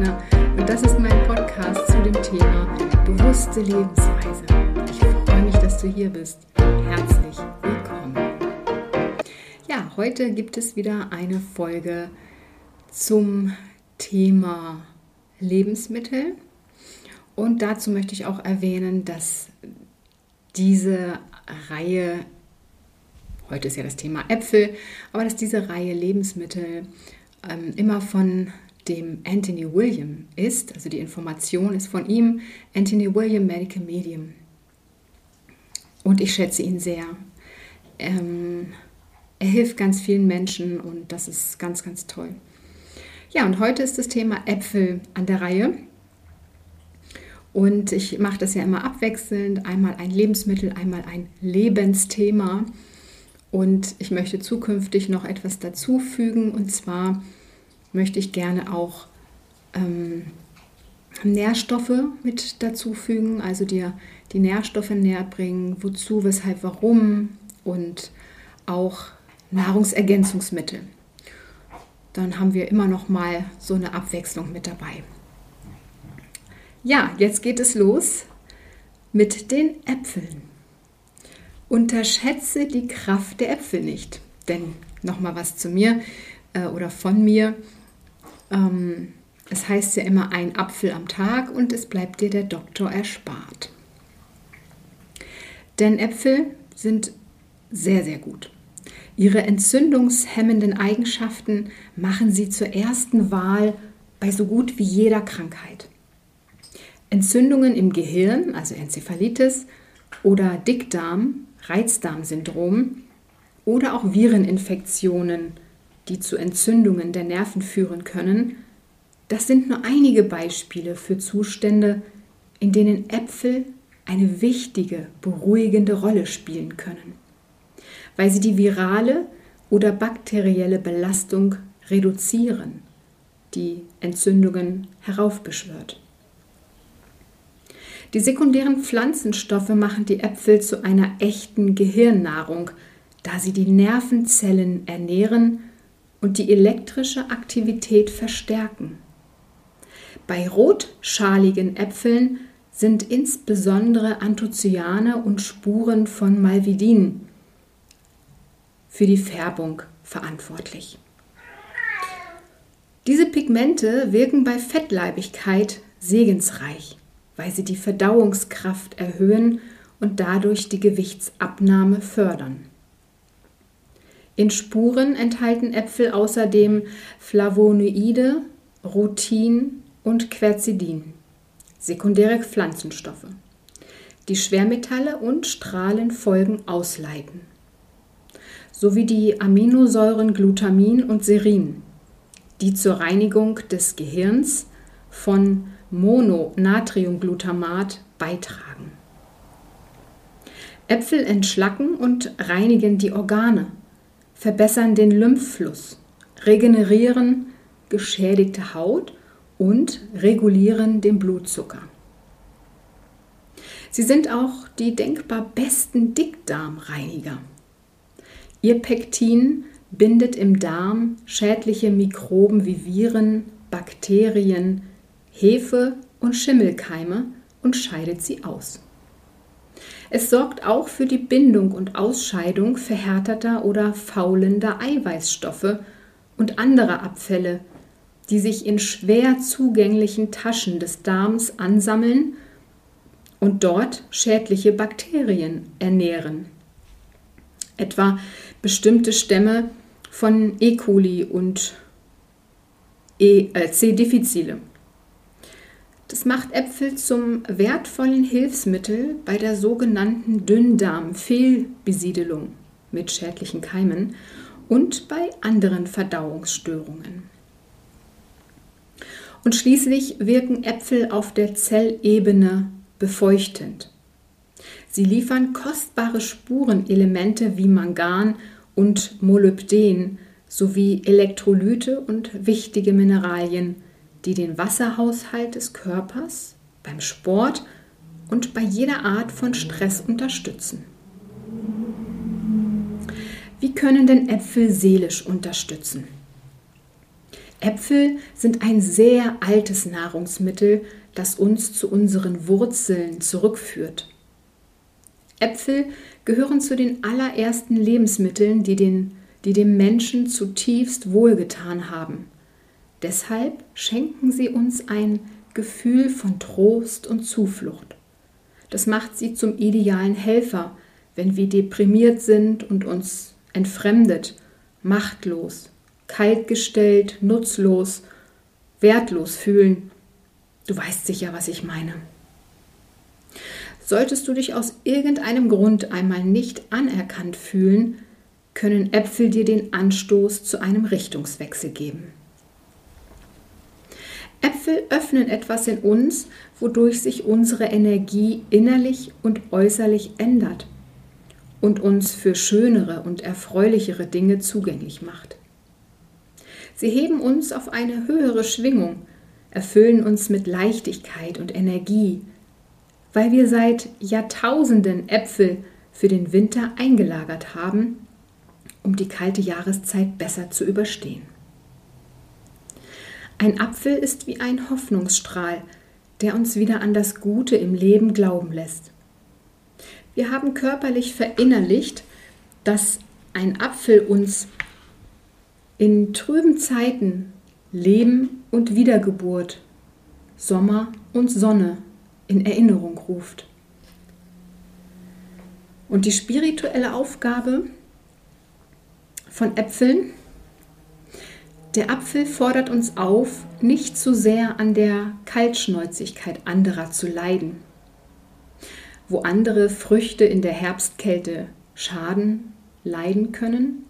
Wegner und das ist mein Podcast zu dem Thema bewusste Lebensweise. Ich freue mich, dass du hier bist. Herzlich willkommen. Ja, heute gibt es wieder eine Folge zum Thema Lebensmittel und dazu möchte ich auch erwähnen, dass diese Reihe heute ist ja das Thema Äpfel, aber dass diese Reihe Lebensmittel ähm, immer von dem Anthony William ist, also die Information ist von ihm, Anthony William Medical Medium. Und ich schätze ihn sehr. Ähm, er hilft ganz vielen Menschen und das ist ganz, ganz toll. Ja, und heute ist das Thema Äpfel an der Reihe. Und ich mache das ja immer abwechselnd, einmal ein Lebensmittel, einmal ein Lebensthema. Und ich möchte zukünftig noch etwas dazufügen. Und zwar möchte ich gerne auch ähm, Nährstoffe mit dazufügen, also dir die Nährstoffe näher bringen, wozu, weshalb, warum und auch Nahrungsergänzungsmittel. Dann haben wir immer noch mal so eine Abwechslung mit dabei. Ja, jetzt geht es los mit den Äpfeln. Unterschätze die Kraft der Äpfel nicht. Denn nochmal was zu mir äh, oder von mir. Ähm, es heißt ja immer ein Apfel am Tag und es bleibt dir der Doktor erspart. Denn Äpfel sind sehr, sehr gut. Ihre entzündungshemmenden Eigenschaften machen sie zur ersten Wahl bei so gut wie jeder Krankheit. Entzündungen im Gehirn, also Enzephalitis, oder Dickdarm Reizdarmsyndrom oder auch Vireninfektionen, die zu Entzündungen der Nerven führen können, das sind nur einige Beispiele für Zustände, in denen Äpfel eine wichtige, beruhigende Rolle spielen können, weil sie die virale oder bakterielle Belastung reduzieren, die Entzündungen heraufbeschwört. Die sekundären Pflanzenstoffe machen die Äpfel zu einer echten Gehirnnahrung, da sie die Nervenzellen ernähren und die elektrische Aktivität verstärken. Bei rotschaligen Äpfeln sind insbesondere Anthocyane und Spuren von Malvidin für die Färbung verantwortlich. Diese Pigmente wirken bei Fettleibigkeit segensreich weil sie die Verdauungskraft erhöhen und dadurch die Gewichtsabnahme fördern. In Spuren enthalten Äpfel außerdem Flavonoide, Rutin und Quercetin, sekundäre Pflanzenstoffe, die Schwermetalle und Strahlenfolgen ausleiten, sowie die Aminosäuren Glutamin und Serin, die zur Reinigung des Gehirns von Mononatriumglutamat beitragen. Äpfel entschlacken und reinigen die Organe, verbessern den Lymphfluss, regenerieren geschädigte Haut und regulieren den Blutzucker. Sie sind auch die denkbar besten Dickdarmreiniger. Ihr Pektin bindet im Darm schädliche Mikroben wie Viren, Bakterien, Hefe und Schimmelkeime und scheidet sie aus. Es sorgt auch für die Bindung und Ausscheidung verhärteter oder faulender Eiweißstoffe und anderer Abfälle, die sich in schwer zugänglichen Taschen des Darms ansammeln und dort schädliche Bakterien ernähren. Etwa bestimmte Stämme von E. coli und e, äh, C. difficile. Das macht Äpfel zum wertvollen Hilfsmittel bei der sogenannten Dünndarmfehlbesiedelung mit schädlichen Keimen und bei anderen Verdauungsstörungen. Und schließlich wirken Äpfel auf der Zellebene befeuchtend. Sie liefern kostbare Spurenelemente wie Mangan und Molybden sowie Elektrolyte und wichtige Mineralien die den Wasserhaushalt des Körpers beim Sport und bei jeder Art von Stress unterstützen. Wie können denn Äpfel seelisch unterstützen? Äpfel sind ein sehr altes Nahrungsmittel, das uns zu unseren Wurzeln zurückführt. Äpfel gehören zu den allerersten Lebensmitteln, die, den, die dem Menschen zutiefst wohlgetan haben. Deshalb schenken sie uns ein Gefühl von Trost und Zuflucht. Das macht sie zum idealen Helfer, wenn wir deprimiert sind und uns entfremdet, machtlos, kaltgestellt, nutzlos, wertlos fühlen. Du weißt sicher, was ich meine. Solltest du dich aus irgendeinem Grund einmal nicht anerkannt fühlen, können Äpfel dir den Anstoß zu einem Richtungswechsel geben. Äpfel öffnen etwas in uns, wodurch sich unsere Energie innerlich und äußerlich ändert und uns für schönere und erfreulichere Dinge zugänglich macht. Sie heben uns auf eine höhere Schwingung, erfüllen uns mit Leichtigkeit und Energie, weil wir seit Jahrtausenden Äpfel für den Winter eingelagert haben, um die kalte Jahreszeit besser zu überstehen. Ein Apfel ist wie ein Hoffnungsstrahl, der uns wieder an das Gute im Leben glauben lässt. Wir haben körperlich verinnerlicht, dass ein Apfel uns in trüben Zeiten Leben und Wiedergeburt, Sommer und Sonne in Erinnerung ruft. Und die spirituelle Aufgabe von Äpfeln, der Apfel fordert uns auf, nicht zu sehr an der Kaltschnäuzigkeit anderer zu leiden. Wo andere Früchte in der Herbstkälte schaden, leiden können,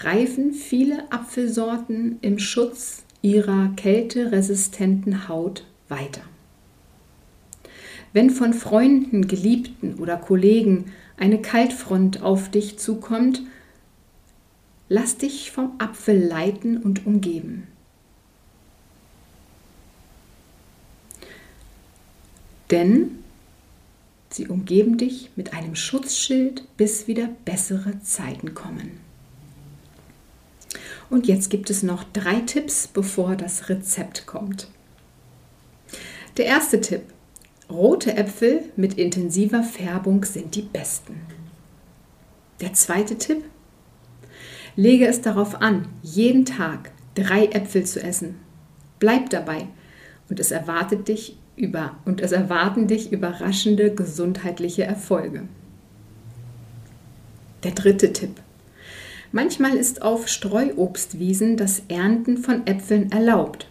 reifen viele Apfelsorten im Schutz ihrer kälteresistenten Haut weiter. Wenn von Freunden, Geliebten oder Kollegen eine Kaltfront auf dich zukommt, lass dich vom Apfel leiten und umgeben. Denn sie umgeben dich mit einem Schutzschild, bis wieder bessere Zeiten kommen. Und jetzt gibt es noch drei Tipps, bevor das Rezept kommt. Der erste Tipp. Rote Äpfel mit intensiver Färbung sind die besten. Der zweite Tipp. Lege es darauf an, jeden Tag drei Äpfel zu essen. Bleib dabei und es erwartet dich über und es erwarten dich überraschende gesundheitliche Erfolge. Der dritte Tipp. Manchmal ist auf Streuobstwiesen das Ernten von Äpfeln erlaubt.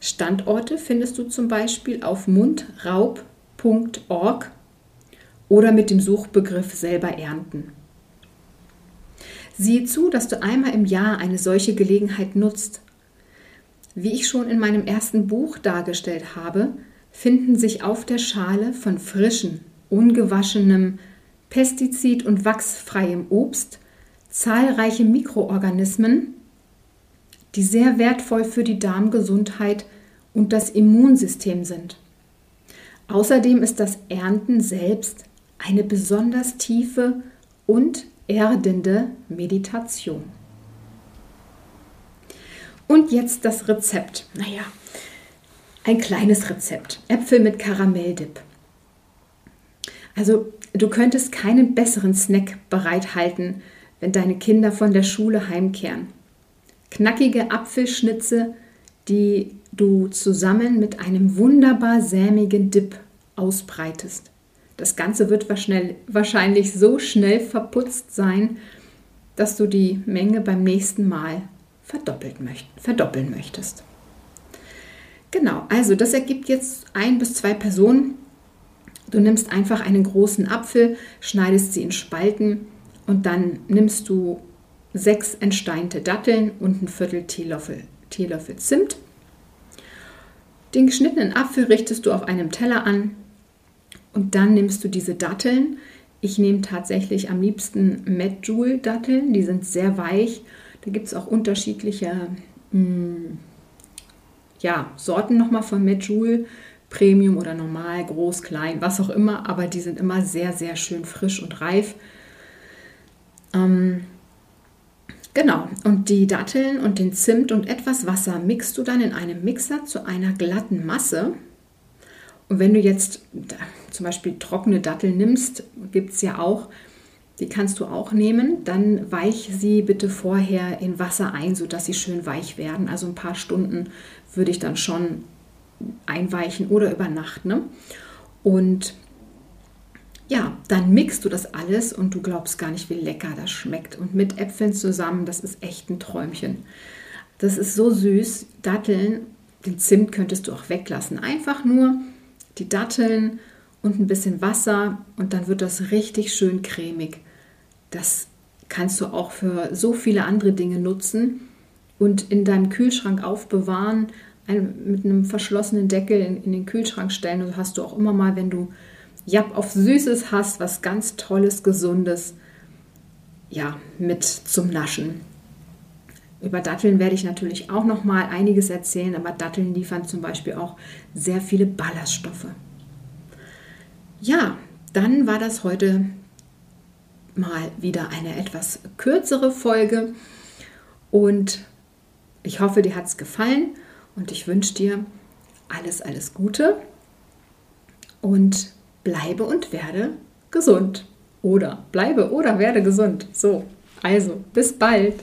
Standorte findest du zum Beispiel auf mundraub.org oder mit dem Suchbegriff selber ernten. Siehe zu, dass du einmal im Jahr eine solche Gelegenheit nutzt. Wie ich schon in meinem ersten Buch dargestellt habe, finden sich auf der Schale von frischem, ungewaschenem, pestizid- und wachsfreiem Obst zahlreiche Mikroorganismen, die sehr wertvoll für die Darmgesundheit und das Immunsystem sind. Außerdem ist das Ernten selbst eine besonders tiefe und erdende Meditation. Und jetzt das Rezept. Naja, ein kleines Rezept. Äpfel mit Karamelldip. Also du könntest keinen besseren Snack bereithalten, wenn deine Kinder von der Schule heimkehren. Knackige Apfelschnitze, die du zusammen mit einem wunderbar sämigen Dip ausbreitest. Das Ganze wird wahrscheinlich so schnell verputzt sein, dass du die Menge beim nächsten Mal verdoppeln möchtest. Genau, also das ergibt jetzt ein bis zwei Personen. Du nimmst einfach einen großen Apfel, schneidest sie in Spalten und dann nimmst du sechs entsteinte Datteln und ein Viertel Teelöffel, Teelöffel Zimt. Den geschnittenen Apfel richtest du auf einem Teller an und dann nimmst du diese Datteln. Ich nehme tatsächlich am liebsten Medjool-Datteln, die sind sehr weich. Da gibt es auch unterschiedliche mh, hm, ja, Sorten nochmal von Medjool. Premium oder normal, groß, klein, was auch immer, aber die sind immer sehr, sehr schön frisch und reif. Ähm, Genau, und die Datteln und den Zimt und etwas Wasser mixt du dann in einem Mixer zu einer glatten Masse. Und wenn du jetzt zum Beispiel trockene Datteln nimmst, gibt es ja auch, die kannst du auch nehmen, dann weich sie bitte vorher in Wasser ein, sodass sie schön weich werden. Also ein paar Stunden würde ich dann schon einweichen oder über Nacht. Ne? Und ja, dann mixt du das alles und du glaubst gar nicht, wie lecker das schmeckt. Und mit Äpfeln zusammen, das ist echt ein Träumchen. Das ist so süß. Datteln, den Zimt könntest du auch weglassen. Einfach nur die Datteln und ein bisschen Wasser und dann wird das richtig schön cremig. Das kannst du auch für so viele andere Dinge nutzen und in deinem Kühlschrank aufbewahren, mit einem verschlossenen Deckel in, in den Kühlschrank stellen. Und hast du auch immer mal, wenn du ja, auf Süßes hast, was ganz Tolles, Gesundes, ja, mit zum Naschen. Über Datteln werde ich natürlich auch noch mal einiges erzählen, aber Datteln liefern zum Beispiel auch sehr viele Ballaststoffe. Ja, dann war das heute mal wieder eine etwas kürzere Folge und ich hoffe, dir hat es gefallen und ich wünsche dir alles, alles Gute und bleibe und werde gesund. Oder bleibe oder werde gesund. So, also bis bald.